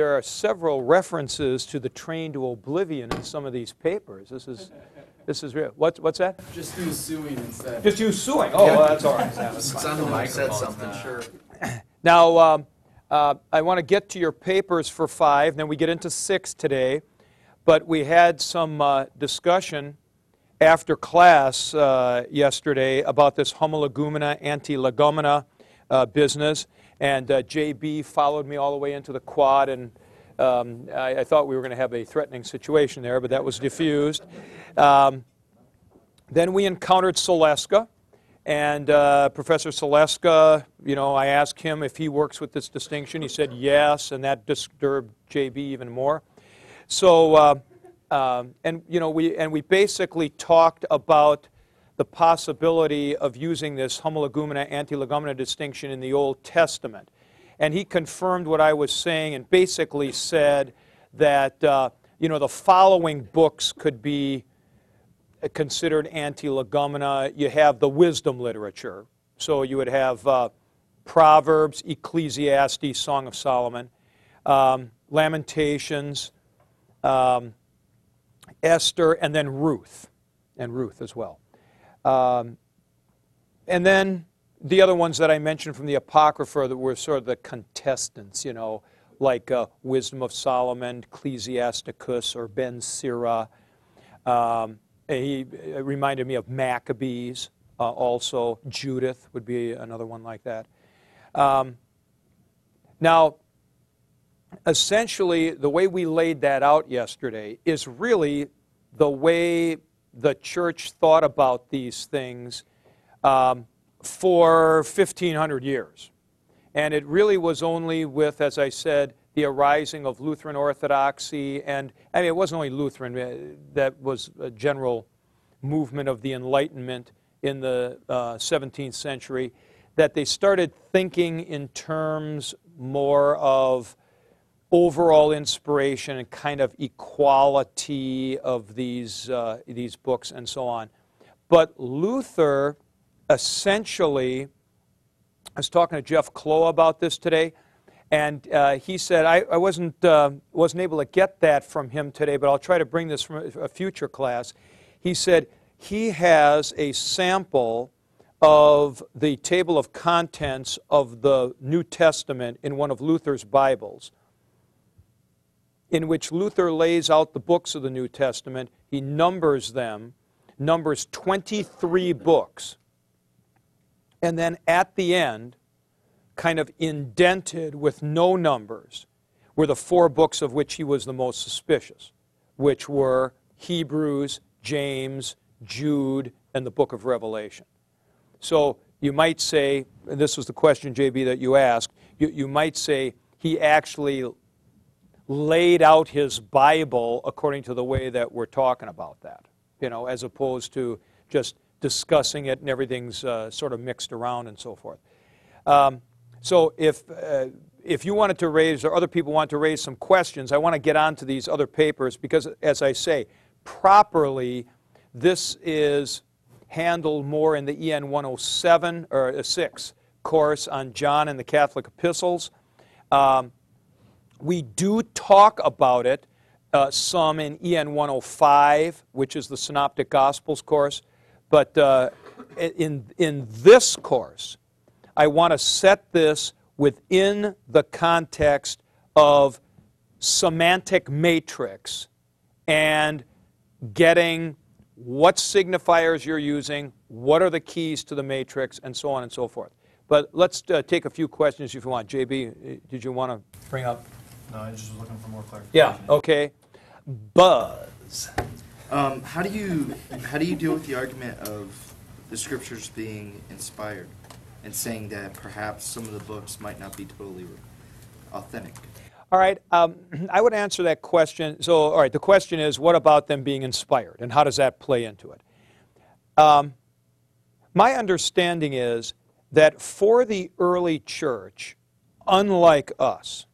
there are several references to the train to oblivion in some of these papers. This is, this is real. What's, what's that? Just do suing instead. Just use suing. Oh, well, that's all right. Someone said something, sure. Now, um, uh, I want to get to your papers for five, then we get into six today. But we had some uh, discussion after class uh, yesterday about this homologoumena, antilegomena uh, business. And uh, JB followed me all the way into the quad, and um, I, I, thought we were going to have a threatening situation there, but that was diffused. Um, then we encountered Saleska. And uh, Professor Saleska, you know, I asked him if he works with this distinction. He said yes, and that disturbed JB even more. So, uh, um, and you know, we and we basically talked about the possibility of using this homologoumena antilegomena distinction in the Old Testament, and he confirmed what I was saying and basically said that uh, you know the following books could be considered anti-legomena. You have the wisdom literature. So you would have uh, Proverbs, Ecclesiastes, Song of Solomon, um, Lamentations, um, Esther, and then Ruth, and Ruth as well. Um, and then the other ones that I mentioned from the Apocrypha that were sort of the contestants, you know, like uh, Wisdom of Solomon, Ecclesiasticus, or Ben Sira. Um, he reminded me of Maccabees uh, also. Judith would be another one like that. Um, now, essentially, the way we laid that out yesterday is really the way the church thought about these things um, for 1,500 years. And it really was only with, as I said, the arising of Lutheran Orthodoxy, and I mean, it wasn't only Lutheran, uh, that was a general movement of the Enlightenment in the uh, 17th century, that they started thinking in terms more of overall inspiration and kind of equality of these, uh, these books and so on. But Luther essentially, I was talking to Jeff Kloha about this today. And uh, he said, I, I wasn't, uh, wasn't able to get that from him today, but I'll try to bring this from a future class. He said he has a sample of the table of contents of the New Testament in one of Luther's Bibles, in which Luther lays out the books of the New Testament. He numbers them, numbers 23 books. And then at the end, kind of indented with no numbers were the four books of which he was the most suspicious, which were Hebrews, James, Jude, and the book of Revelation. So you might say, and this was the question, JB, that you asked, you, you might say he actually laid out his Bible according to the way that we're talking about that, you know, as opposed to just discussing it and everything's uh, sort of mixed around and so forth. Um, so if, uh, if you wanted to raise, or other people want to raise some questions, I want to get on to these other papers because, as I say, properly, this is handled more in the EN 107 or 6 course on John and the Catholic epistles. Um, we do talk about it uh, some in EN 105, which is the Synoptic Gospels course, but uh, in, in this course, I want to set this within the context of semantic matrix and getting what signifiers you're using, what are the keys to the matrix, and so on and so forth. But let's uh, take a few questions if you want. JB, did you want to bring up? No, I just was looking for more clarification. Yeah, okay. Buzz. Um, how do you how do you deal with the argument of the scriptures being inspired? and saying that perhaps some of the books might not be totally authentic. All right, um, I would answer that question. So, all right, the question is what about them being inspired, and how does that play into it? Um, my understanding is that for the early church, unlike us,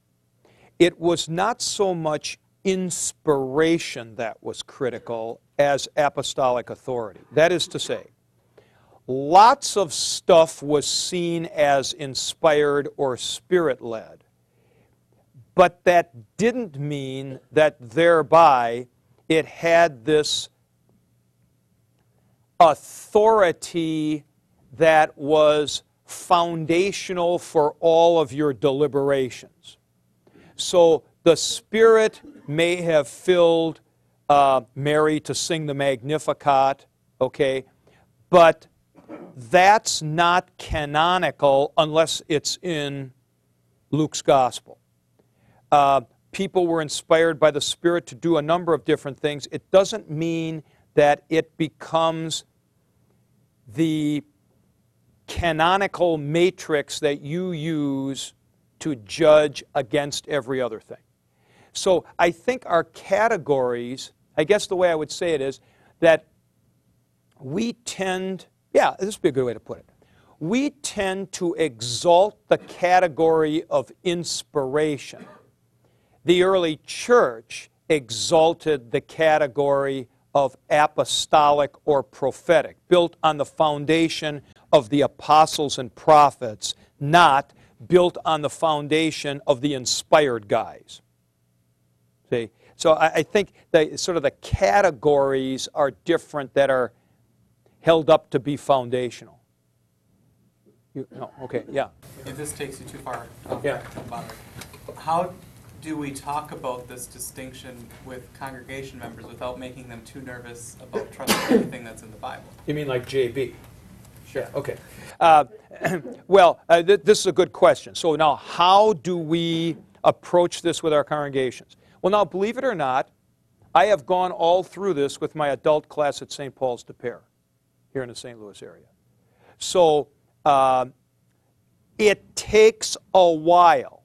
it was not so much inspiration that was critical as apostolic authority. That is to say, lots of stuff was seen as inspired or spirit led. but that didn't mean that thereby it had this authority that was foundational for all of your deliberations. So the Spirit may have filled uh, Mary to sing the Magnificat, okay, but that's not canonical unless it's in Luke's Gospel. Uh, people were inspired by the Spirit to do a number of different things. It doesn't mean that it becomes the canonical matrix that you use to judge against every other thing. So I think our categories, I guess the way I would say it is that we tend, yeah, this would be a good way to put it. We tend to exalt the category of inspiration. The early church exalted the category of apostolic or prophetic, built on the foundation of the apostles and prophets, not built on the foundation of the inspired guys. See? So I, I think the sort of the categories are different that are held up to be foundational. You, no, okay, yeah. If this takes you too far, I'll Yeah. back up on it. How do we talk about this distinction with congregation members without making them too nervous about trusting everything that's in the Bible? You mean like JB? Sure. Okay. Uh, well, uh, th- this is a good question. So now, how do we approach this with our congregations? Well, now, believe it or not, I have gone all through this with my adult class at St. Paul's Des Peres, here in the St. Louis area. So uh, it takes a while,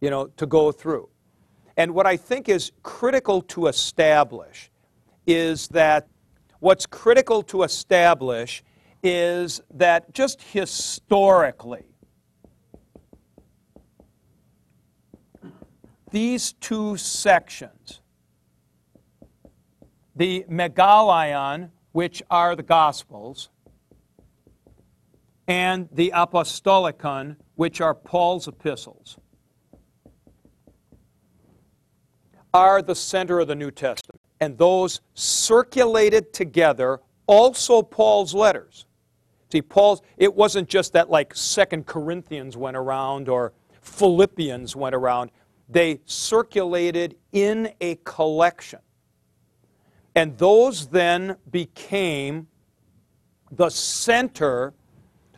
you know, to go through. And what I think is critical to establish is that what's critical to establish is that just historically, these two sections, the Megalion, which are the Gospels, and the Apostolicon, which are Paul's epistles, are the center of the New Testament. And those circulated together, also Paul's letters. See, Paul's, it wasn't just that like Second Corinthians went around or Philippians went around. They circulated in a collection. And those then became the center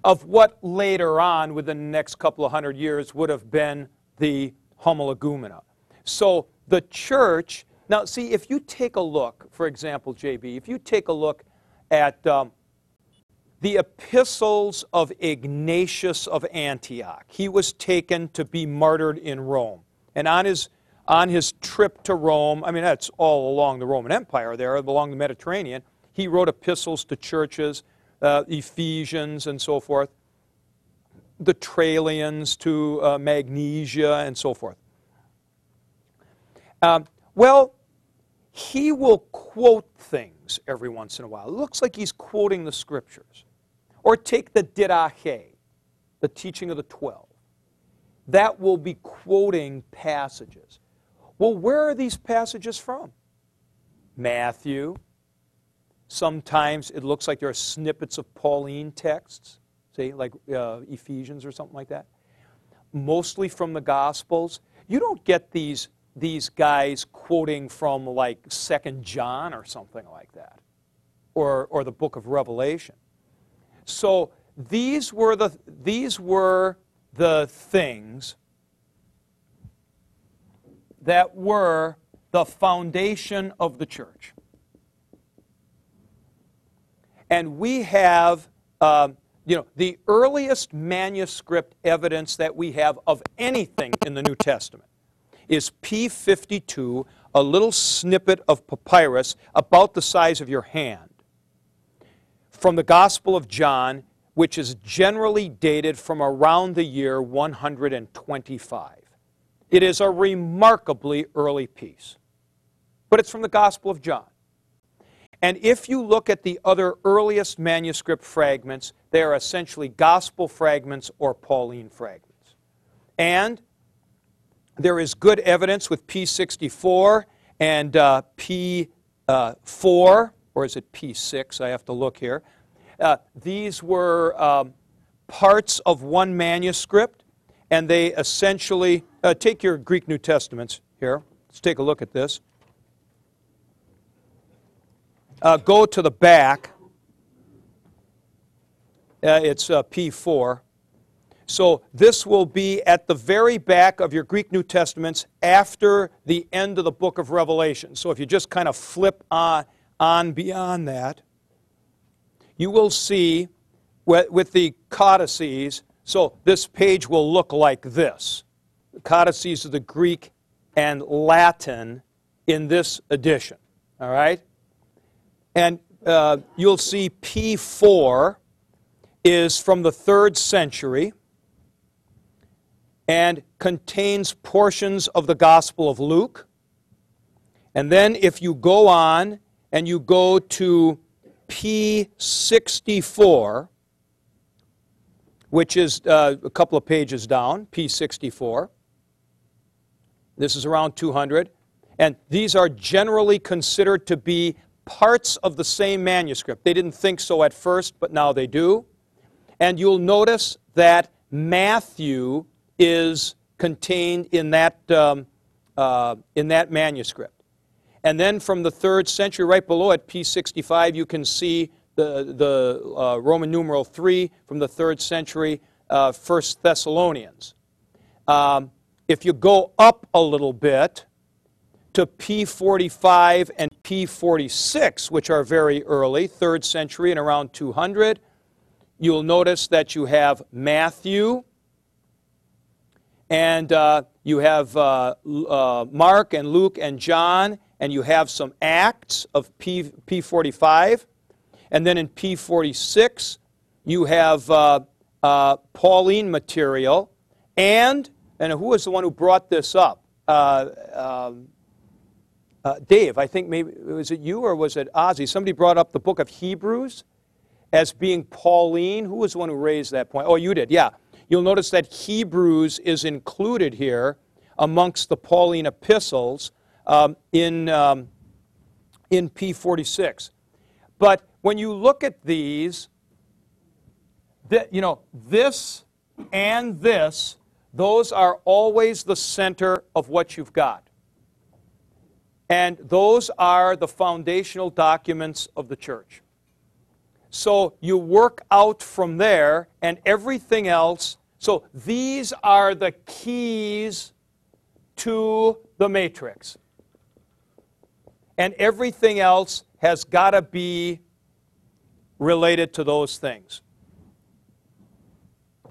of what later on, within the next couple of hundred years, would have been the Homologoumena. So the church, now see, if you take a look, for example, JB, if you take a look at um, the epistles of Ignatius of Antioch, he was taken to be martyred in Rome. And on his, on his trip to Rome, I mean, that's all along the Roman Empire there, along the Mediterranean, he wrote epistles to churches, uh, Ephesians and so forth, the Trallians to uh, Magnesia and so forth. Um, well, he will quote things every once in a while. It looks like he's quoting the scriptures. Or take the Didache, the teaching of the twelve. That will be quoting passages. Well, where are these passages from? Matthew. Sometimes it looks like there are snippets of Pauline texts, say, like uh, Ephesians or something like that. Mostly from the Gospels. You don't get these these guys quoting from like Second John or something like that, or, or the book of Revelation. So these were the, these were the things that were the foundation of the church. And we have, uh, you know, the earliest manuscript evidence that we have of anything in the New Testament is P52, a little snippet of papyrus about the size of your hand from the Gospel of John, which is generally dated from around the year 125. It is a remarkably early piece, but it's from the Gospel of John. And if you look at the other earliest manuscript fragments, they are essentially gospel fragments or Pauline fragments. And there is good evidence with P64 and uh, P4, or is it P6? I have to look here. Uh, these were um, parts of one manuscript, and they essentially uh, take your Greek New Testaments here. Let's take a look at this. Uh, go to the back. Uh, it's uh, P4. So this will be at the very back of your Greek New Testaments after the end of the book of Revelation. So if you just kind of flip on, on beyond that, you will see with, the codices, so this page will look like this. The codices of the Greek and Latin in this edition. All right? And uh, you'll see P4 is from the third century and contains portions of the Gospel of Luke. And then if you go on and you go to P64, which is uh, a couple of pages down, P64. This is around 200. And these are generally considered to be parts of the same manuscript. They didn't think so at first, but now they do. And you'll notice that Matthew is contained in that, um, uh, in that manuscript. And then from the third century, right below it, P65, you can see the, the uh, Roman numeral 3 from the third century, uh, 1 Thessalonians. Um, if you go up a little bit to P45 and P46, which are very early, third century and around 200, you'll notice that you have Matthew, and uh, you have uh, uh, Mark and Luke and John, and you have some Acts of P, P45. And then in P46, you have uh, uh, Pauline material. And, and who was the one who brought this up? Uh, um, Dave, I think maybe, was it you or was it Ozzy? Somebody brought up the book of Hebrews as being Pauline. Who was the one who raised that point? Oh, you did, yeah. You'll notice that Hebrews is included here amongst the Pauline epistles um, in, um, in P46. But when you look at these, the, you know, this and this, those are always the center of what you've got. And those are the foundational documents of the church. So you work out from there, and everything else. So these are the keys to the matrix. And everything else has got to be related to those things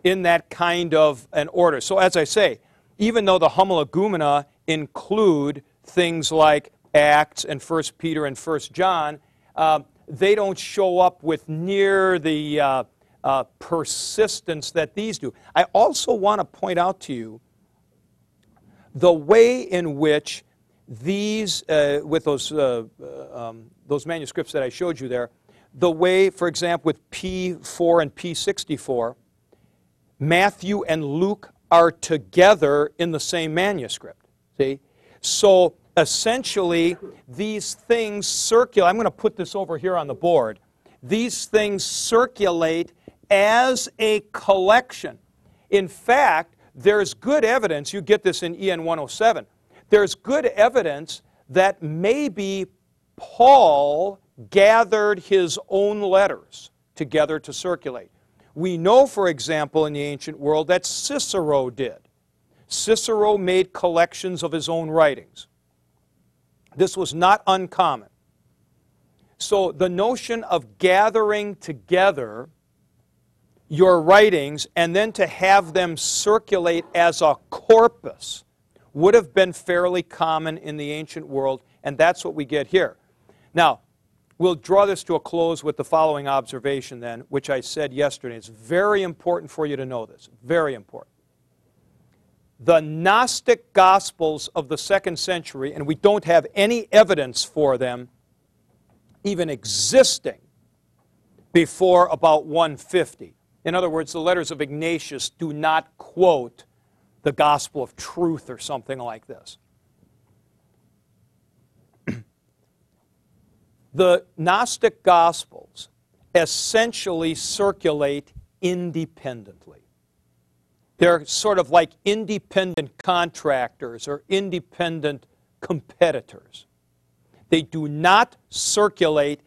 in that kind of an order. So, as I say, even though the Homologoumena include things like Acts and 1 Peter and 1 John, uh, they don't show up with near the uh, uh, persistence that these do. I also want to point out to you the way in which these, uh, with those, uh, uh, um, those manuscripts that I showed you there, the way, for example, with P4 and P64, Matthew and Luke are together in the same manuscript. See? So essentially, these things circulate. I'm going to put this over here on the board. These things circulate as a collection. In fact, there's good evidence, you get this in EN 107, there's good evidence that maybe Paul gathered his own letters together to circulate. We know, for example, in the ancient world that Cicero did. Cicero made collections of his own writings. This was not uncommon. So the notion of gathering together your writings and then to have them circulate as a corpus would have been fairly common in the ancient world, and that's what we get here. Now, we'll draw this to a close with the following observation, then, which I said yesterday. It's very important for you to know this. Very important the Gnostic Gospels of the second century, and we don't have any evidence for them even existing before about 150. In other words, the letters of Ignatius do not quote the gospel of truth or something like this. the Gnostic gospels essentially circulate independently. They're sort of like independent contractors or independent competitors. They do not circulate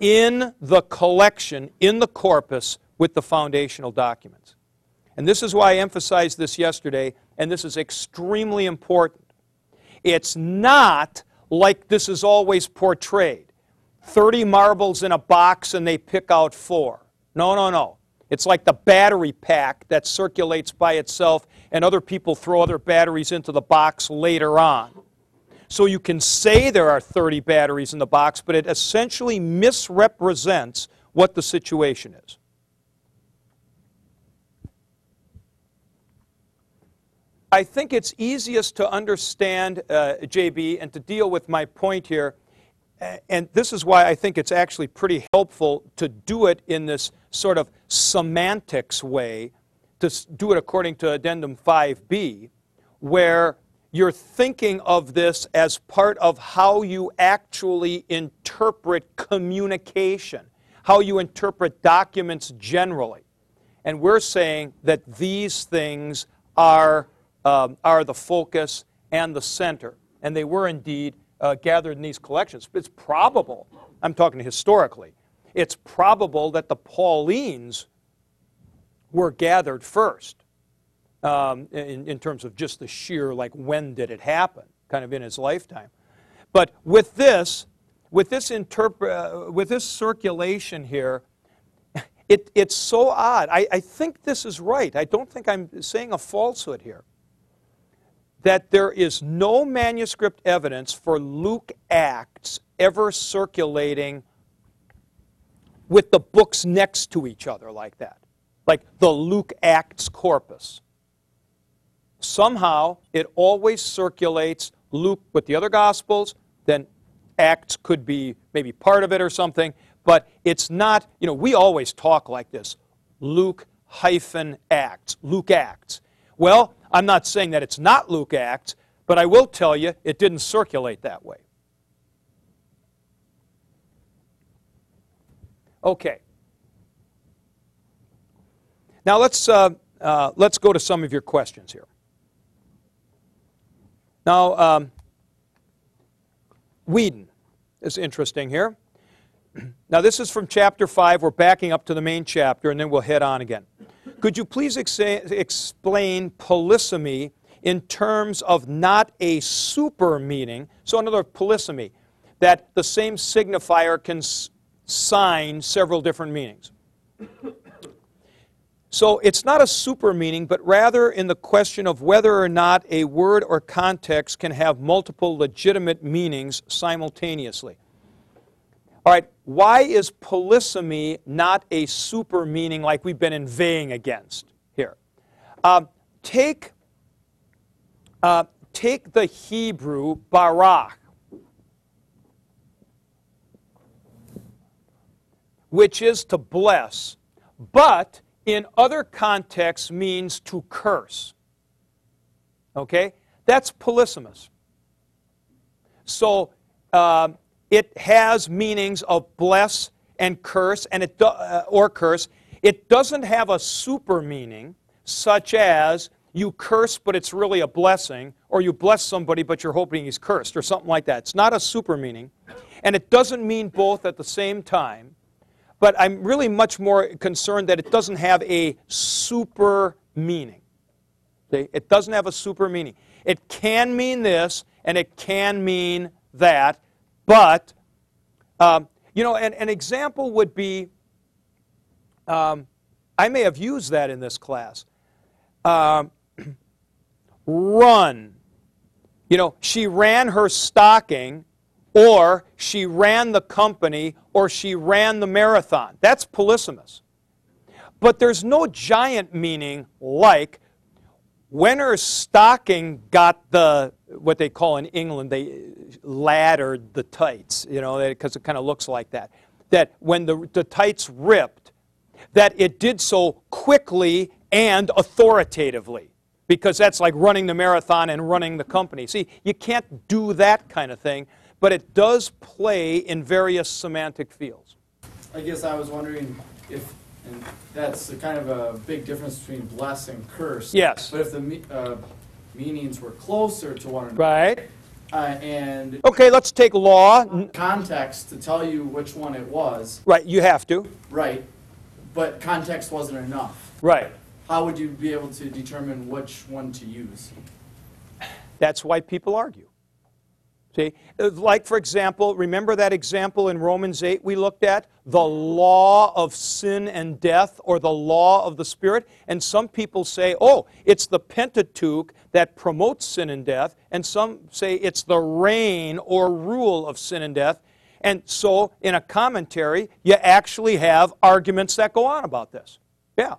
in the collection, in the corpus, with the foundational documents. And this is why I emphasized this yesterday, and this is extremely important. It's not like this is always portrayed 30 marbles in a box and they pick out four. No, no, no. It's like the battery pack that circulates by itself, and other people throw other batteries into the box later on. So you can say there are 30 batteries in the box, but it essentially misrepresents what the situation is. I think it's easiest to understand, uh, JB, and to deal with my point here and this is why I think it's actually pretty helpful to do it in this sort of semantics way, to do it according to Addendum 5b, where you're thinking of this as part of how you actually interpret communication, how you interpret documents generally. And we're saying that these things are, um, are the focus and the center. And they were indeed uh, gathered in these collections. It's probable, I'm talking historically, it's probable that the Paulines were gathered first um, in, in terms of just the sheer, like, when did it happen, kind of in his lifetime. But with this, with this, interp- uh, with this circulation here, it, it's so odd. I, I think this is right. I don't think I'm saying a falsehood here that there is no manuscript evidence for Luke Acts ever circulating with the books next to each other like that, like the Luke Acts corpus. Somehow it always circulates Luke with the other Gospels, then Acts could be maybe part of it or something, but it's not, you know, we always talk like this Luke hyphen Acts, Luke Acts. Well, I'm not saying that it's not Luke Acts, but I will tell you it didn't circulate that way. Okay. Now let's, uh, uh, let's go to some of your questions here. Now, um, Whedon is interesting here. Now, this is from chapter 5. We're backing up to the main chapter, and then we'll head on again. Could you please ex- explain polysemy in terms of not a super meaning? So, another polysemy, that the same signifier can sign several different meanings. So it's not a super meaning, but rather in the question of whether or not a word or context can have multiple legitimate meanings simultaneously. All right, why is polysemy not a super meaning like we've been inveighing against here? Uh, take, uh, take the Hebrew barak, which is to bless, but in other contexts means to curse. Okay? That's polysemous. So, uh, it has meanings of bless and curse, and it do, uh, or curse. It doesn't have a super meaning, such as you curse, but it's really a blessing, or you bless somebody, but you're hoping he's cursed, or something like that. It's not a super meaning, and it doesn't mean both at the same time. But I'm really much more concerned that it doesn't have a super meaning. It doesn't have a super meaning. It can mean this, and it can mean that, but, um, you know, an, an example would be um, I may have used that in this class. Um, run. You know, she ran her stocking, or she ran the company, or she ran the marathon. That's polysemous. But there's no giant meaning like when her stocking got the what they call in England, they laddered the tights, you know, because it kind of looks like that. That when the, the tights ripped, that it did so quickly and authoritatively. because that's like running the marathon and running the company. See, you can't do that kind of thing, but it does play in various semantic fields. I guess I was wondering if, and that's a kind of a big difference between bless and curse. Yes. But if the uh, meanings were closer to one another. Right? Uh, and Okay, let's take law. N- context to tell you which one it was, Right, you have to. right, but context wasn't enough. Right. How would you be able to determine which one to use? That's why people argue. See, Uh, like for example, remember that example in Romans 8 we looked at? The law of sin and death or the law of the Spirit? And some people say, oh, it's the Pentateuch that promotes sin and death, and some say it's the reign or rule of sin and death. And so in a commentary, you actually have arguments that go on about this. Yeah.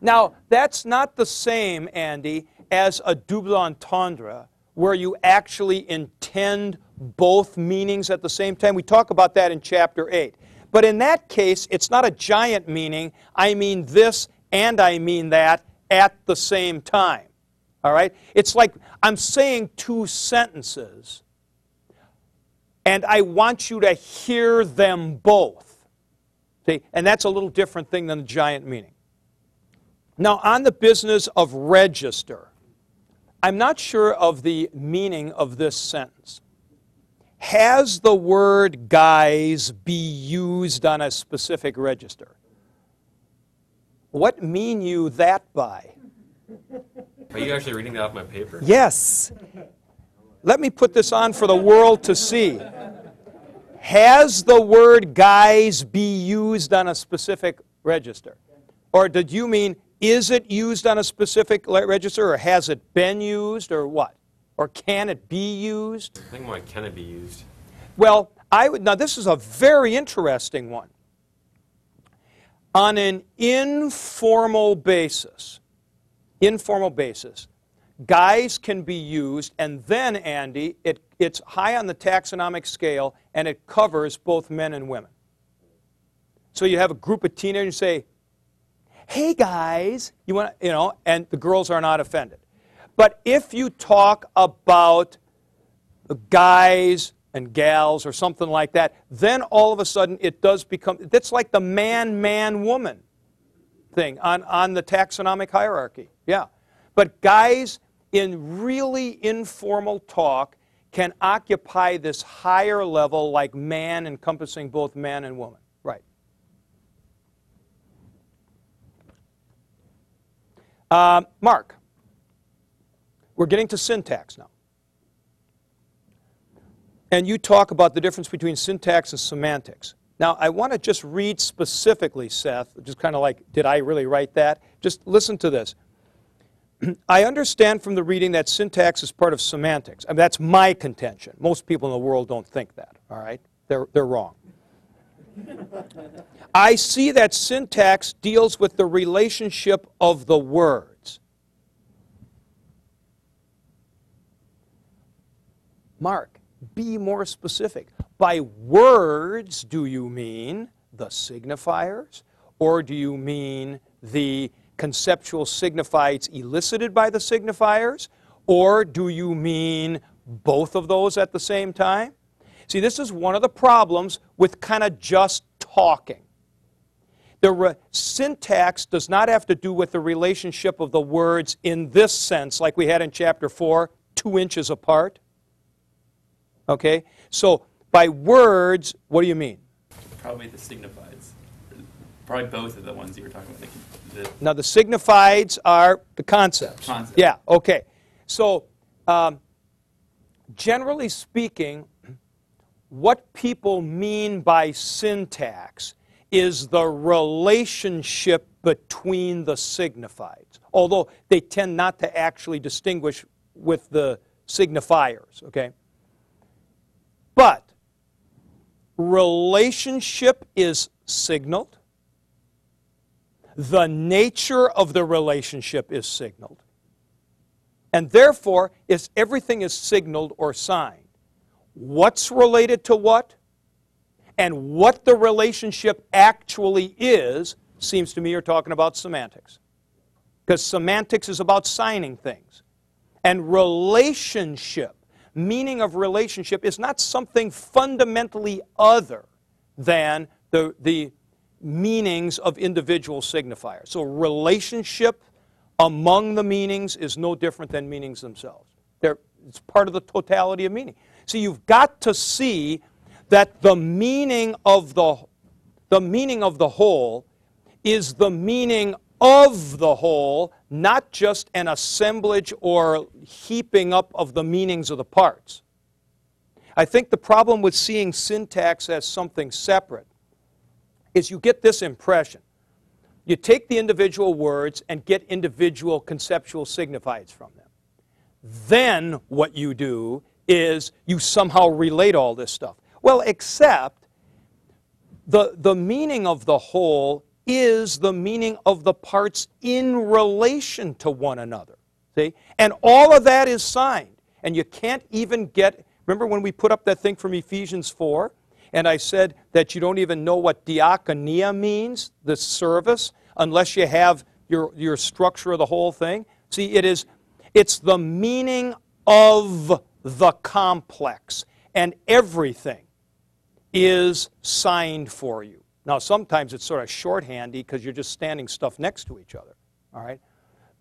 Now, that's not the same, Andy, as a double entendre, where you actually intend both meanings at the same time. We talk about that in chapter 8. But in that case, it's not a giant meaning. I mean this and I mean that at the same time. All right? It's like I'm saying two sentences, and I want you to hear them both. See? And that's a little different thing than a giant meaning. Now, on the business of register, I'm not sure of the meaning of this sentence. Has the word guys be used on a specific register? What mean you that by? Are you actually reading that off my paper? Yes. Let me put this on for the world to see. Has the word guys be used on a specific register? Or did you mean is it used on a specific register or has it been used or what? Or can it be used? I think why can it be used? Well, I would now this is a very interesting one. On an informal basis, informal basis, guys can be used, and then Andy, it, it's high on the taxonomic scale, and it covers both men and women. So you have a group of teenagers say, "Hey guys," you want you know, and the girls are not offended. But if you talk about guys and gals or something like that, then all of a sudden it does become, that's like the man, man, woman thing on, on the taxonomic hierarchy. Yeah. But guys in really informal talk can occupy this higher level like man encompassing both man and woman. Right. Uh, Mark, we're getting to syntax now. And you talk about the difference between syntax and semantics. Now, I want to just read specifically, Seth, just kind of like, did I really write that? Just listen to this. I understand from the reading that syntax is part of semantics. I mean, that's my contention. Most people in the world don't think that, all right? They're, they're wrong. I see that syntax deals with the relationship of the words. Mark, be more specific. By words, do you mean the signifiers, or do you mean the conceptual signifieds elicited by the signifiers, or do you mean both of those at the same time? See, this is one of the problems with kind of just talking. The syntax does not have to do with the relationship of the words in this sense, like we had in chapter 4, two inches apart. Okay? So, by words, what do you mean? Probably the signifieds. Probably both of the ones you were talking about. The, the, Now, the signifieds are the concepts. Concepts. Yeah, okay. So, um, generally speaking, what people mean by syntax is the relationship between the signifieds, although they tend not to actually distinguish with the signifiers, okay? But relationship is signaled. The nature of the relationship is signaled. And therefore, is everything is signaled or signed. What's related to what? And what the relationship actually is, seems to me you're talking about semantics. because semantics is about signing things. And relationship, meaning of relationship, is not something fundamentally other than the, the meanings of individual signifiers. So relationship among the meanings is no different than meanings themselves. They're, it's part of the totality of meaning. So you've got to see that the meaning of the, the meaning of the whole is the meaning of the whole, not just an assemblage or heaping up of the meanings of the parts. I think the problem with seeing syntax as something separate is you get this impression. You take the individual words and get individual conceptual signifieds from them. Then what you do is you somehow relate all this stuff. Well, except the, the meaning of the whole is the meaning of the parts in relation to one another. See? And all of that is signed. And you can't even get, remember when we put up that thing from Ephesians 4? And I said that you don't even know what diakonia means, the service, unless you have your, your structure of the whole thing. See, it is, it's the meaning of the complex. And everything is signed for you. Now, sometimes it's sort of shorthandy because you're just standing stuff next to each other. All right?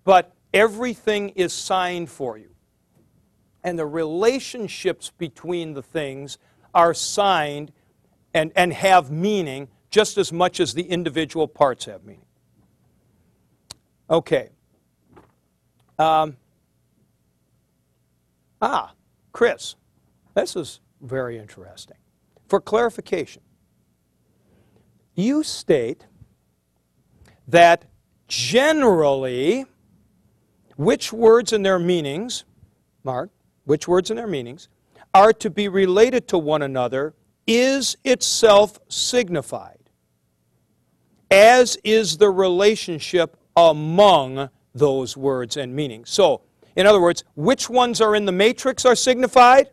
But everything is signed for you. And the relationships between the things are signed and, and have meaning just as much as the individual parts have meaning. Okay. Um, ah, Chris, this is very interesting. For clarification, you state that generally, which words and their meanings, Mark, which words and their meanings, are to be related to one another is itself signified, as is the relationship among those words and meanings. So, in other words, which ones are in the matrix are signified,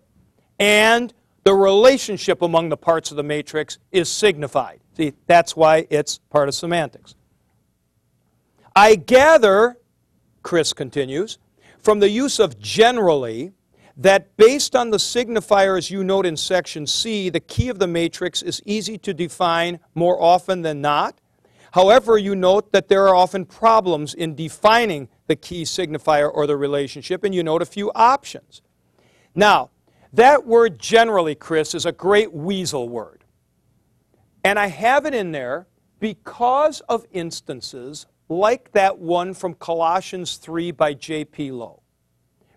and the relationship among the parts of the matrix is signified. See, that's why it's part of semantics. I gather, Chris continues, from the use of generally that based on the signifiers you note in section C, the key of the matrix is easy to define more often than not. However, you note that there are often problems in defining the key signifier or the relationship, and you note a few options. Now, that word generally, Chris, is a great weasel word. And I have it in there because of instances like that one from Colossians 3 by J.P. Louw.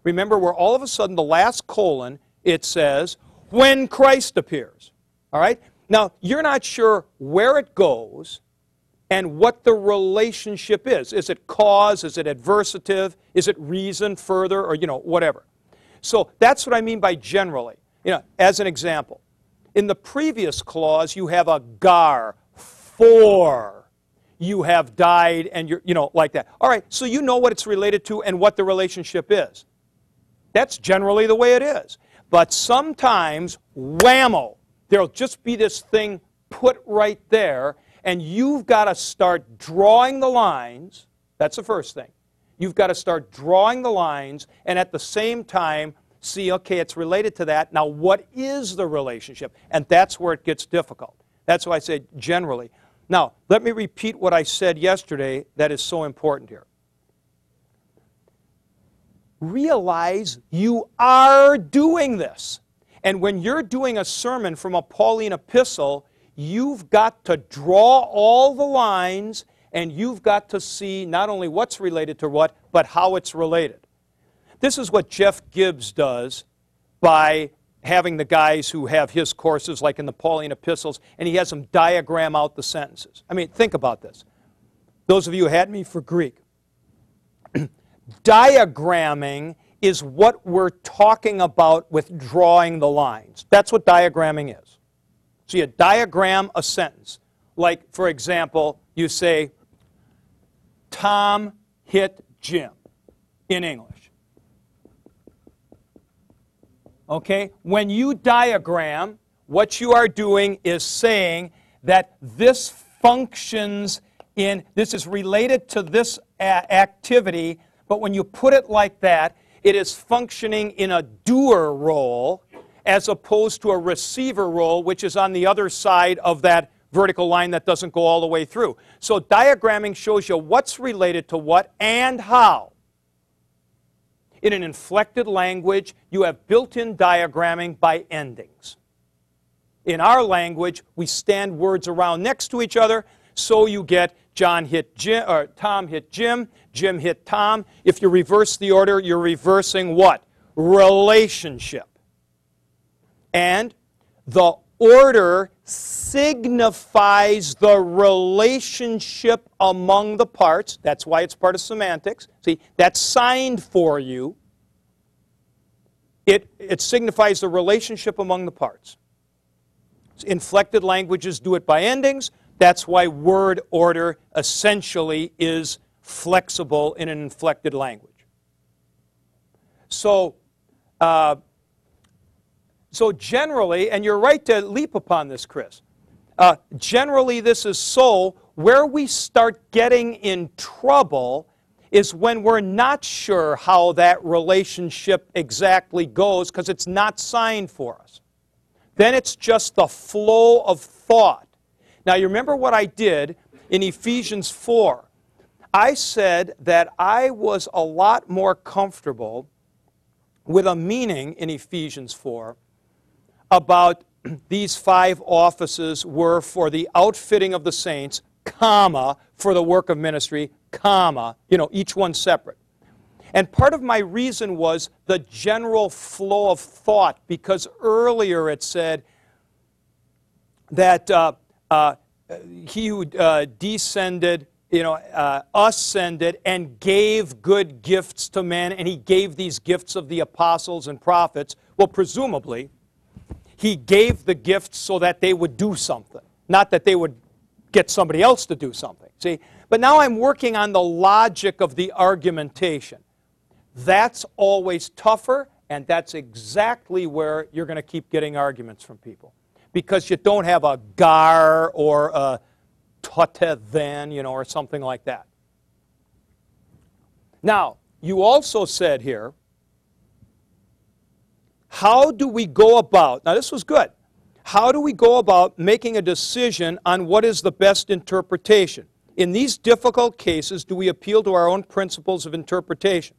Remember, where all of a sudden the last colon, it says, when Christ appears. All right? Now, you're not sure where it goes and what the relationship is. Is it cause? Is it adversative? Is it reason further? Or, you know, whatever. So that's what I mean by generally. You know, as an example, in the previous clause, you have a gar, for you have died, and you're, you know, like that. All right, so you know what it's related to and what the relationship is. That's generally the way it is. But sometimes, whammo, there'll just be this thing put right there, and you've got to start drawing the lines. That's the first thing. You've got to start drawing the lines, and at the same time, see, okay, it's related to that. Now, what is the relationship? And that's where it gets difficult. That's why I say generally. Now, let me repeat what I said yesterday that is so important here realize you are doing this. And when you're doing a sermon from a Pauline epistle, you've got to draw all the lines and you've got to see not only what's related to what, but how it's related. This is what Jeff Gibbs does by having the guys who have his courses, like in the Pauline epistles, and he has them diagram out the sentences. I mean, think about this. Those of you who had me for Greek, diagramming is what we're talking about with drawing the lines. That's what diagramming is. So you diagram a sentence. Like, for example, you say, Tom hit Jim in English. Okay? When you diagram, what you are doing is saying that this functions in this is related to this activity, but when you put it like that, it is functioning in a doer role as opposed to a receiver role, which is on the other side of that vertical line that doesn't go all the way through. So diagramming shows you what's related to what and how. In an inflected language, you have built-in diagramming by endings. In our language, we stand words around next to each other, so you get John hit Jim, or Tom hit Jim, Jim hit Tom. If you reverse the order, you're reversing what? Relationship. And the order signifies the relationship among the parts. That's why it's part of semantics. See, that's signed for you. It, it signifies the relationship among the parts. Inflected languages do it by endings. That's why word order essentially is flexible in an inflected language. So, uh, so generally, and you're right to leap upon this, Chris. Uh, generally, this is so. Where we start getting in trouble is when we're not sure how that relationship exactly goes because it's not signed for us. Then it's just the flow of thought. Now, you remember what I did in Ephesians 4? I said that I was a lot more comfortable with a meaning in Ephesians 4 about these five offices were for the outfitting of the saints, comma, for the work of ministry, comma, you know, each one separate. And part of my reason was the general flow of thought, because earlier it said that uh, uh, he who uh, descended, you know, uh, ascended and gave good gifts to men, and he gave these gifts of the apostles and prophets. Well, presumably, he gave the gifts so that they would do something, not that they would get somebody else to do something. See? But now I'm working on the logic of the argumentation. That's always tougher, and that's exactly where you're going to keep getting arguments from people. Because you don't have a gar or a tote then, you know, or something like that. Now, you also said here, how do we go about, now this was good, how do we go about making a decision on what is the best interpretation? In these difficult cases, do we appeal to our own principles of interpretation?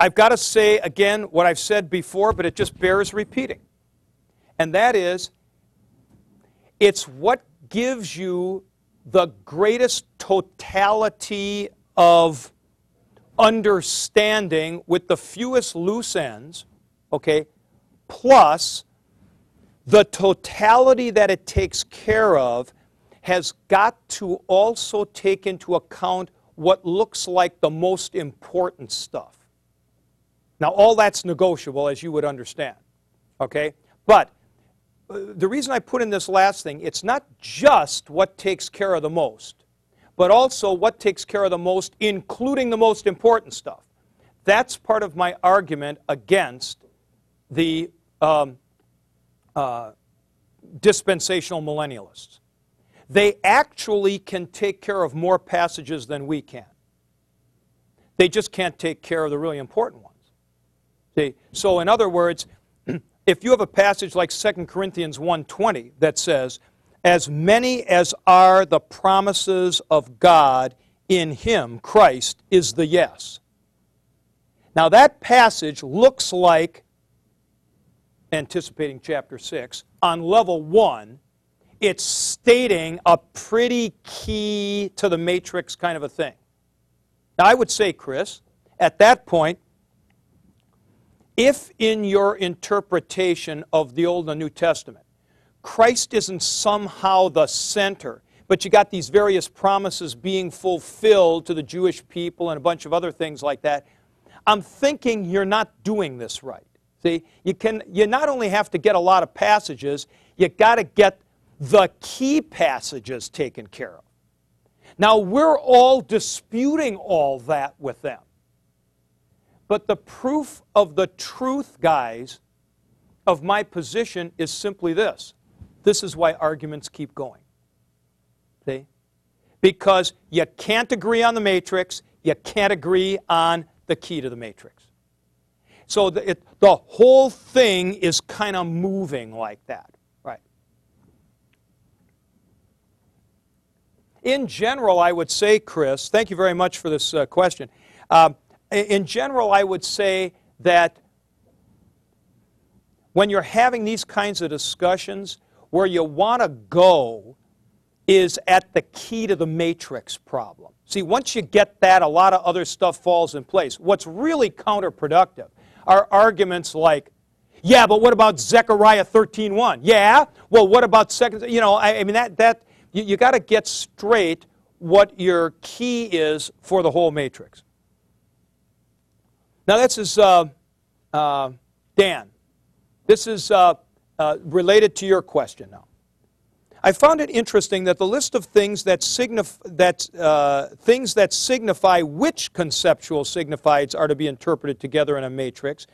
I've got to say again what I've said before, but it just bears repeating. And that is, it's what gives you the greatest totality of understanding with the fewest loose ends, okay, plus the totality that it takes care of has got to also take into account what looks like the most important stuff. Now, all that's negotiable, as you would understand. Okay? But uh, the reason I put in this last thing, it's not just what takes care of the most, but also what takes care of the most, including the most important stuff. That's part of my argument against the um, uh, dispensational millennialists. They actually can take care of more passages than we can. They just can't take care of the really important ones. See? So in other words, if you have a passage like 2 Corinthians 1:20 that says, "As many as are the promises of God in him, Christ is the yes." Now that passage looks like anticipating chapter 6 on level 1 it's stating a pretty key to the matrix kind of a thing. Now, I would say, Chris, at that point, if in your interpretation of the Old and New Testament, Christ isn't somehow the center, but you got these various promises being fulfilled to the Jewish people and a bunch of other things like that, I'm thinking you're not doing this right. See, you can you not only have to get a lot of passages, you got to get the key passages taken care of. Now we're all disputing all that with them. But the proof of the truth, guys, of my position is simply this. This is why arguments keep going. See? Because you can't agree on the matrix, you can't agree on the key to the matrix. So the, it, the whole thing is kind of moving like that. Right. In general, I would say, Chris, thank you very much for this uh, question. Um, in general, I would say that when you're having these kinds of discussions, where you want to go is at the key to the matrix problem. See, once you get that, a lot of other stuff falls in place. What's really counterproductive are arguments like, yeah, but what about Zechariah 13.1? Yeah, well, what about second, you know, I, I mean, that, that you, you got to get straight what your key is for the whole matrix. Now, this is uh, uh, Dan. This is uh, uh, related to your question now. I found it interesting that the list of things that, signif- that, uh, things that signify which conceptual signifieds are to be interpreted together in a matrix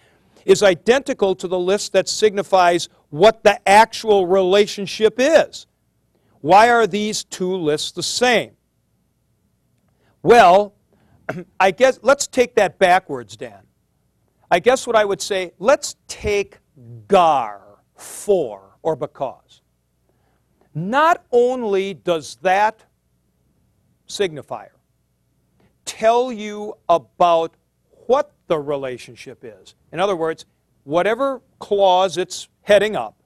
is identical to the list that signifies what the actual relationship is. Why are these two lists the same? Well, I guess let's take that backwards, Dan. I guess what I would say, let's take gar, for, or because. Not only does that signifier tell you about what the relationship is, in other words, whatever clause it's heading up,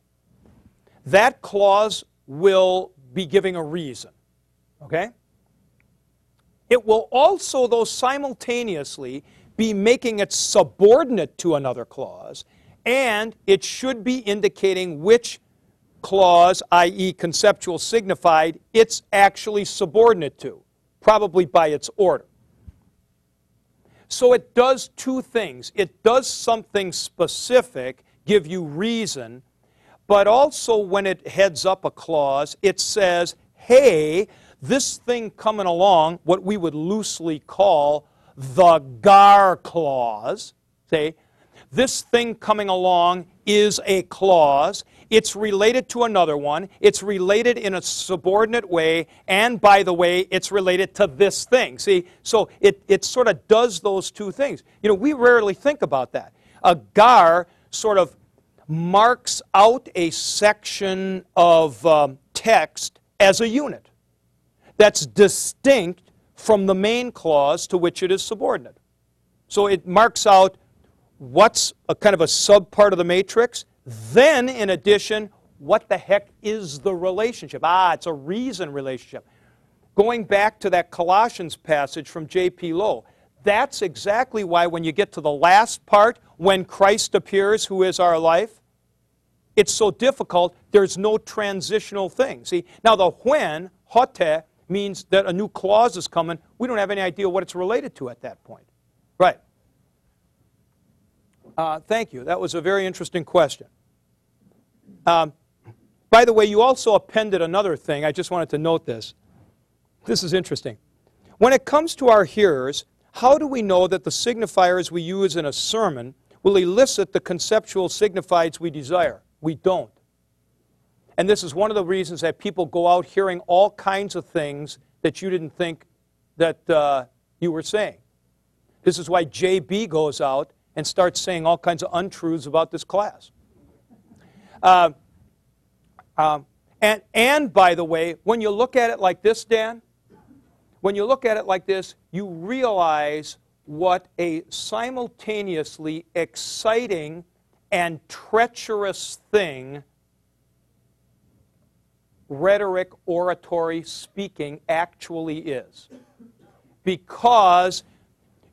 that clause will be giving a reason. Okay? It will also, though simultaneously, be making it subordinate to another clause, and it should be indicating which clause, i.e., conceptual signified, it's actually subordinate to, probably by its order. So it does two things. It does something specific, give you reason, but also when it heads up a clause, it says, hey, this thing coming along, what we would loosely call the gar clause, say, this thing coming along is a clause. It's related to another one. It's related in a subordinate way. And by the way, it's related to this thing. See, so it, it sort of does those two things. You know, we rarely think about that. A gar sort of marks out a section of um, text as a unit that's distinct from the main clause to which it is subordinate. So it marks out what's a kind of a subpart of the matrix. Then, in addition, what the heck is the relationship? Ah, it's a reason relationship. Going back to that Colossians passage from J.P. Louw, that's exactly why when you get to the last part, when Christ appears, who is our life, it's so difficult, there's no transitional thing. See, now the when, hote, means that a new clause is coming. We don't have any idea what it's related to at that point. Right. Uh, thank you. That was a very interesting question. Um, by the way, you also appended another thing. I just wanted to note this. This is interesting. When it comes to our hearers, how do we know that the signifiers we use in a sermon will elicit the conceptual signifieds we desire? We don't. And this is one of the reasons that people go out hearing all kinds of things that you didn't think that uh, you were saying. This is why JB goes out and starts saying all kinds of untruths about this class. Uh, um, and, and by the way, when you look at it like this, Dan, when you look at it like this, you realize what a simultaneously exciting and treacherous thing rhetoric, oratory, speaking actually is. Because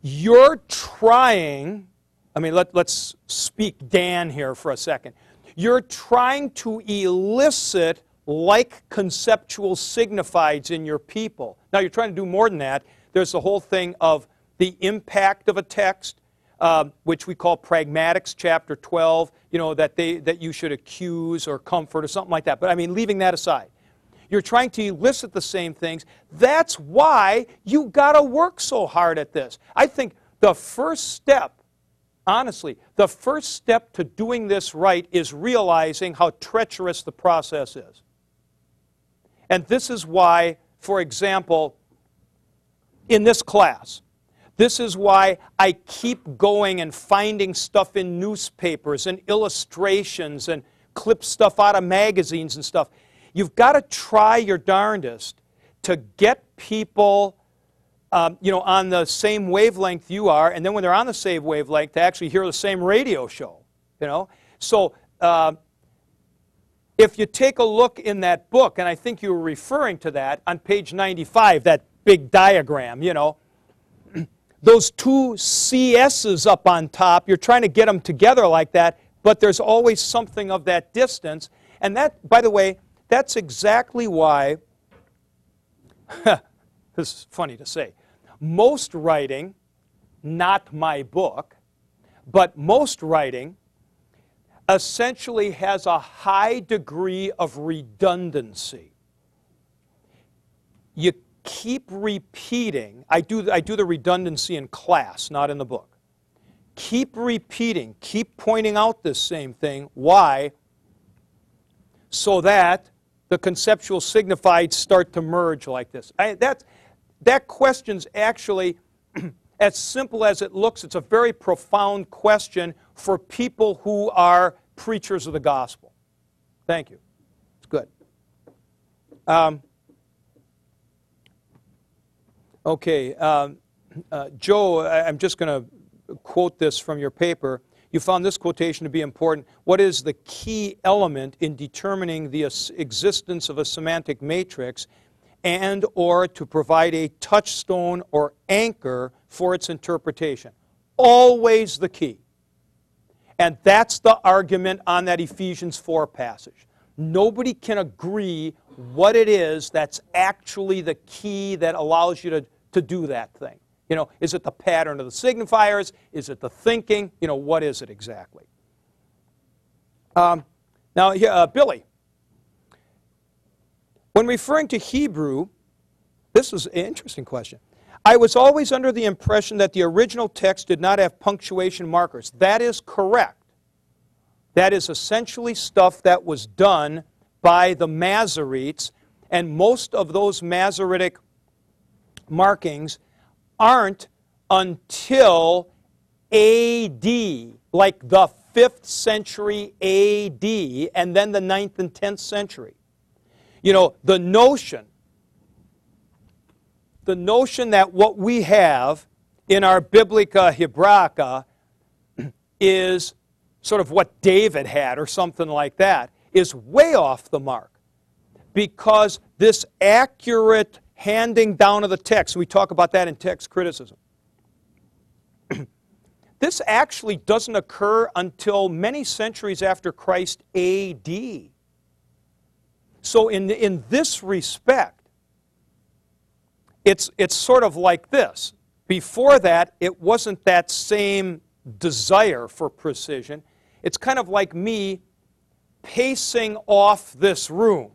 you're trying I mean, let, let's speak Dan here for a second. You're trying to elicit like conceptual signifieds in your people. Now, you're trying to do more than that. There's the whole thing of the impact of a text, um, which we call pragmatics, chapter 12, you know, that, they, that you should accuse or comfort or something like that. But I mean, leaving that aside. You're trying to elicit the same things. That's why you got to work so hard at this. I think the first step honestly, the first step to doing this right is realizing how treacherous the process is. And this is why for example, in this class. This is why I keep going and finding stuff in newspapers and illustrations and clip stuff out of magazines and stuff. You've got to try your darndest to get people um, you know, on the same wavelength you are, and then when they're on the same wavelength, they actually hear the same radio show. You know, so uh, if you take a look in that book, and I think you were referring to that on page 95, that big diagram, you know, those two CS's up on top, you're trying to get them together like that, but there's always something of that distance. And that, by the way, that's exactly why, this is funny to say, most writing, not my book, but most writing essentially has a high degree of redundancy. You keep repeating, I do, I do the redundancy in class, not in the book. Keep repeating, keep pointing out this same thing. Why? So that the conceptual signifieds start to merge like this. I, that, that question's actually as simple as it looks. It's a very profound question for people who are preachers of the gospel. Thank you. It's good. Um, okay, um, uh, Joe, I'm just going to quote this from your paper. You found this quotation to be important. What is the key element in determining the existence of a semantic matrix and or to provide a touchstone or anchor for its interpretation? Always the key. And that's the argument on that Ephesians 4 passage. Nobody can agree what it is that's actually the key that allows you to, to do that thing. You know, is it the pattern of the signifiers? Is it the thinking? You know, what is it exactly? Um, now, uh, Billy, when referring to Hebrew, this is an interesting question. I was always under the impression that the original text did not have punctuation markers. That is correct. That is essentially stuff that was done by the Masoretes, and most of those Masoretic markings aren't until AD, like the 5th century AD, and then the 9th and 10th century. You know, the notion the notion that what we have in our Biblica Hebraica is sort of what David had or something like that is way off the mark because this accurate handing down of the text, we talk about that in text criticism. this actually doesn't occur until many centuries after Christ AD. So, in, in this respect, it's, it's sort of like this. Before that, it wasn't that same desire for precision. It's kind of like me pacing off this room,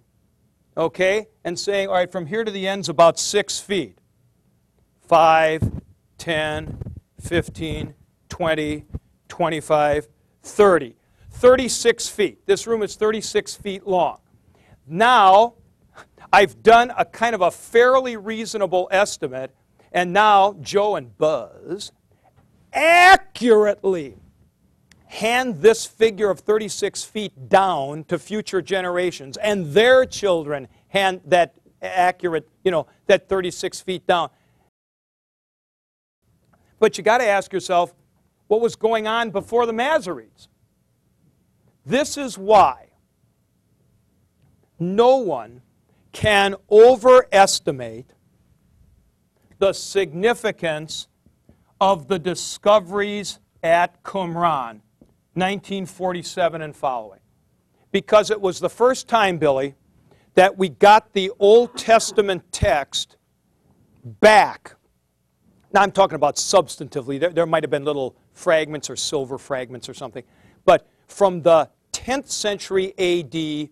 okay, and saying, all right, from here to the end's about six feet. Five, 10, 15, 20, 25, 30. 36 feet. This room is 36 feet long. Now, I've done a kind of a fairly reasonable estimate, and now Joe and Buzz accurately hand this figure of 36 feet down to future generations, and their children hand that accurate, you know, that 36 feet down. But you got to ask yourself, what was going on before the Masoretes? This is why no one can overestimate the significance of the discoveries at Qumran, 1947 and following. Because it was the first time, Billy, that we got the Old Testament text back. Now, I'm talking about substantively. There, there might have been little fragments or silver fragments or something. But from the 10th century AD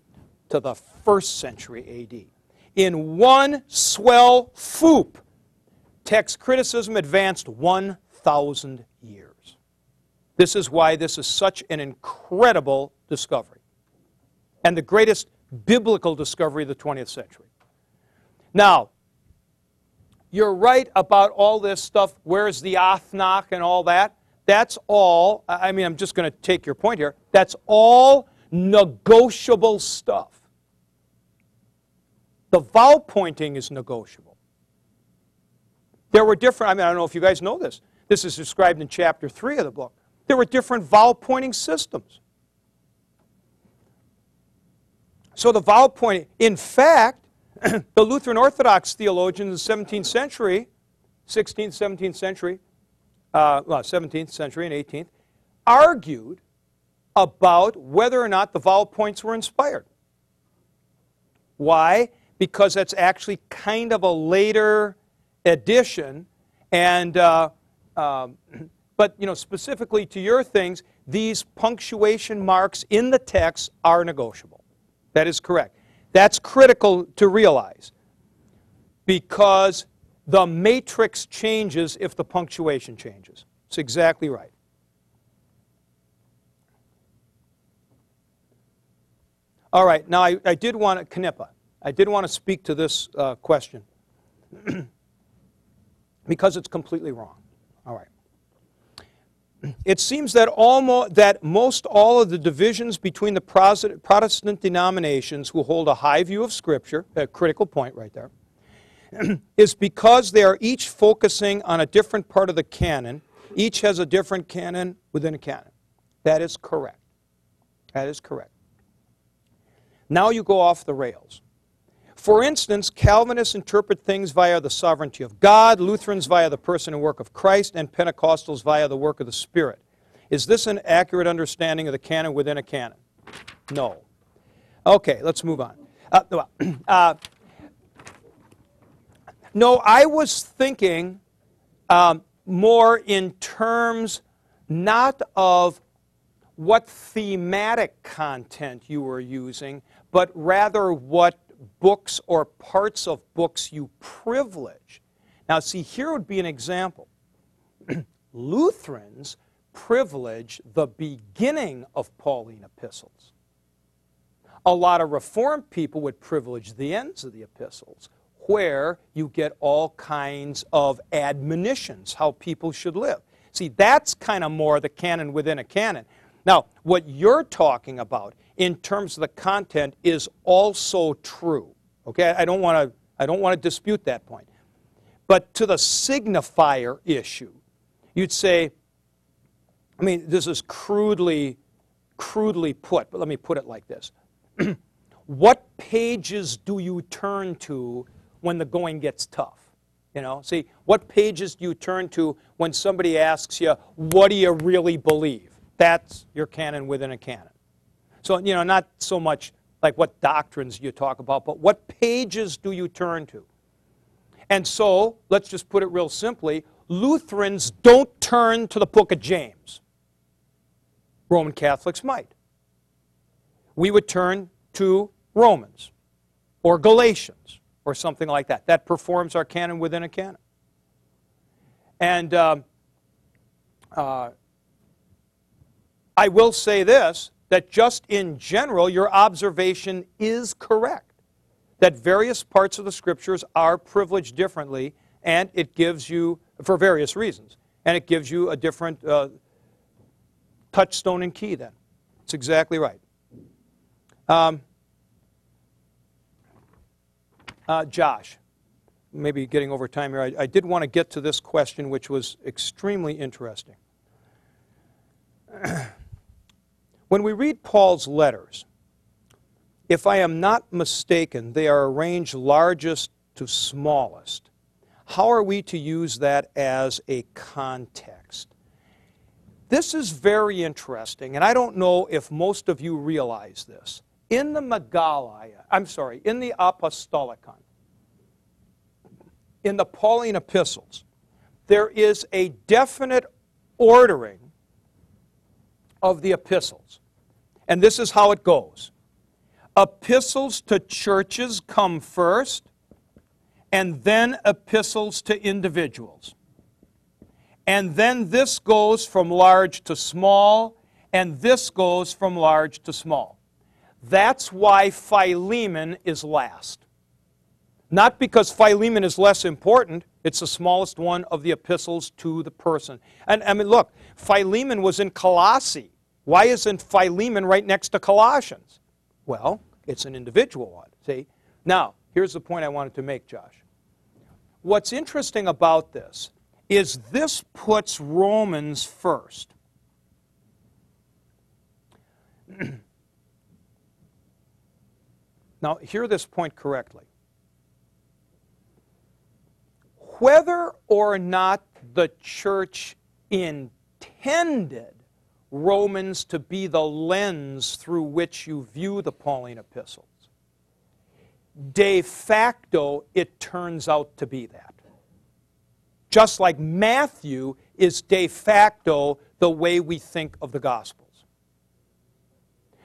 to the 1st century AD. In one swell foop, text criticism advanced 1,000 years. This is why this is such an incredible discovery and the greatest biblical discovery of the 20th century. Now, you're right about all this stuff. Where's the Athnach and all that? That's all, I mean, I'm just going to take your point here. That's all negotiable stuff. The vowel pointing is negotiable. There were different, I mean, I don't know if you guys know this. This is described in chapter 3 of the book. There were different vowel pointing systems. So the vowel pointing, in fact, the Lutheran Orthodox theologians in the 17th century, 16th, 17th century, uh, well, 17th century and 18th, argued about whether or not the vowel points were inspired. Why? Because that's actually kind of a later addition, and uh, um, but you know specifically to your things, these punctuation marks in the text are negotiable. That is correct. That's critical to realize because the matrix changes if the punctuation changes. It's exactly right. All right, now I, I did want to, Knippa, I did want to speak to this uh, question because it's completely wrong. All right. It seems that, almost, that most all of the divisions between the Protestant denominations who hold a high view of Scripture, a critical point right there, is because they are each focusing on a different part of the canon. Each has a different canon within a canon. That is correct. That is correct. Now you go off the rails. For instance, Calvinists interpret things via the sovereignty of God, Lutherans via the person and work of Christ, and Pentecostals via the work of the Spirit. Is this an accurate understanding of the canon within a canon? No. Okay, let's move on. Uh, uh, no, I was thinking um, more in terms not of what thematic content you were using, but rather what books or parts of books you privilege. Now, see, here would be an example. Lutherans privilege the beginning of Pauline epistles. A lot of Reformed people would privilege the ends of the epistles, where you get all kinds of admonitions, how people should live. See, that's kind of more the canon within a canon. Now, what you're talking about in terms of the content is also true. Okay, I don't want to I don't want to dispute that point. But to the signifier issue, you'd say, I mean, this is crudely crudely put, but let me put it like this. what pages do you turn to when the going gets tough? You know, see, what pages do you turn to when somebody asks you, what do you really believe? That's your canon within a canon. So, you know, not so much like what doctrines you talk about, but what pages do you turn to? And so, let's just put it real simply Lutherans don't turn to the book of James. Roman Catholics might. We would turn to Romans or Galatians or something like that. That performs our canon within a canon. And um, uh, I will say this that just in general, your observation is correct. That various parts of the scriptures are privileged differently, and it gives you, for various reasons, and it gives you a different uh, touchstone and key then. It's exactly right. Um, uh, Josh, maybe getting over time here, I, I did want to get to this question, which was extremely interesting. When we read Paul's letters, if I am not mistaken, they are arranged largest to smallest. How are we to use that as a context? This is very interesting, and I don't know if most of you realize this. In the Megalaia, I'm sorry, in the Apostolicon, in the Pauline epistles, there is a definite ordering of the epistles. And this is how it goes epistles to churches come first, and then epistles to individuals. And then this goes from large to small, and this goes from large to small. That's why Philemon is last. Not because Philemon is less important, It's the smallest one of the epistles to the person. And I mean, look, Philemon was in Colossae. Why isn't Philemon right next to Colossians? Well, it's an individual one, see? Now, here's the point I wanted to make, Josh. What's interesting about this is this puts Romans first. now, hear this point correctly. Whether or not the church intended Romans to be the lens through which you view the Pauline epistles, de facto, it turns out to be that. Just like Matthew is de facto the way we think of the Gospels.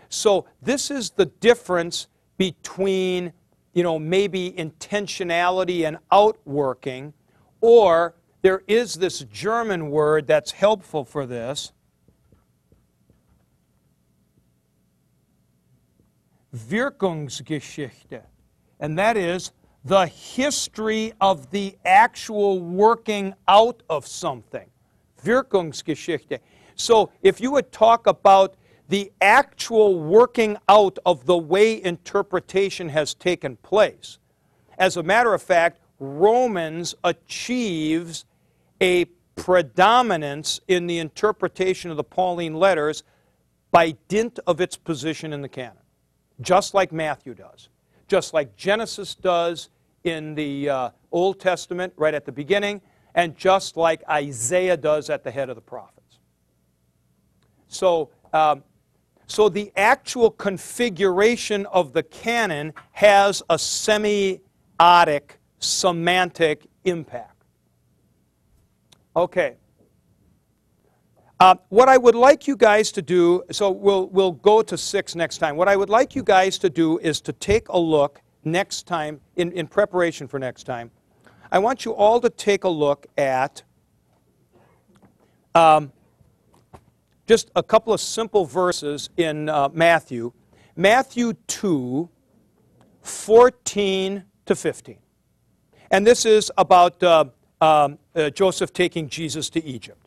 So, this is the difference between, you know, maybe intentionality and outworking, or there is this German word that's helpful for this. Wirkungsgeschichte. And that is the history of the actual working out of something. Wirkungsgeschichte. So if you would talk about the actual working out of the way interpretation has taken place, as a matter of fact, Romans achieves a predominance in the interpretation of the Pauline letters by dint of its position in the canon, just like Matthew does, just like Genesis does in the uh, Old Testament right at the beginning, and just like Isaiah does at the head of the prophets. So, um, so the actual configuration of the canon has a semiotic, semantic impact. Okay. Uh, what I would like you guys to do, so we'll, we'll go to six next time. What I would like you guys to do is to take a look next time, in, in preparation for next time, I want you all to take a look at um, just a couple of simple verses in uh, Matthew. Matthew 2, 14 to 15. And this is about uh, um, uh, Joseph taking Jesus to Egypt.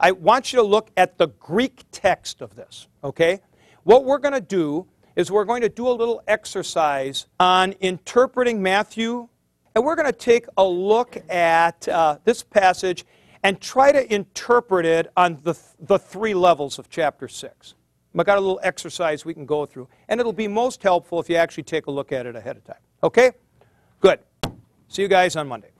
I want you to look at the Greek text of this, okay? What we're going to do is we're going to do a little exercise on interpreting Matthew, and we're going to take a look at uh, this passage and try to interpret it on the, the three levels of chapter 6. I've got a little exercise we can go through, and it'll be most helpful if you actually take a look at it ahead of time. Okay? Good. See you guys on Monday.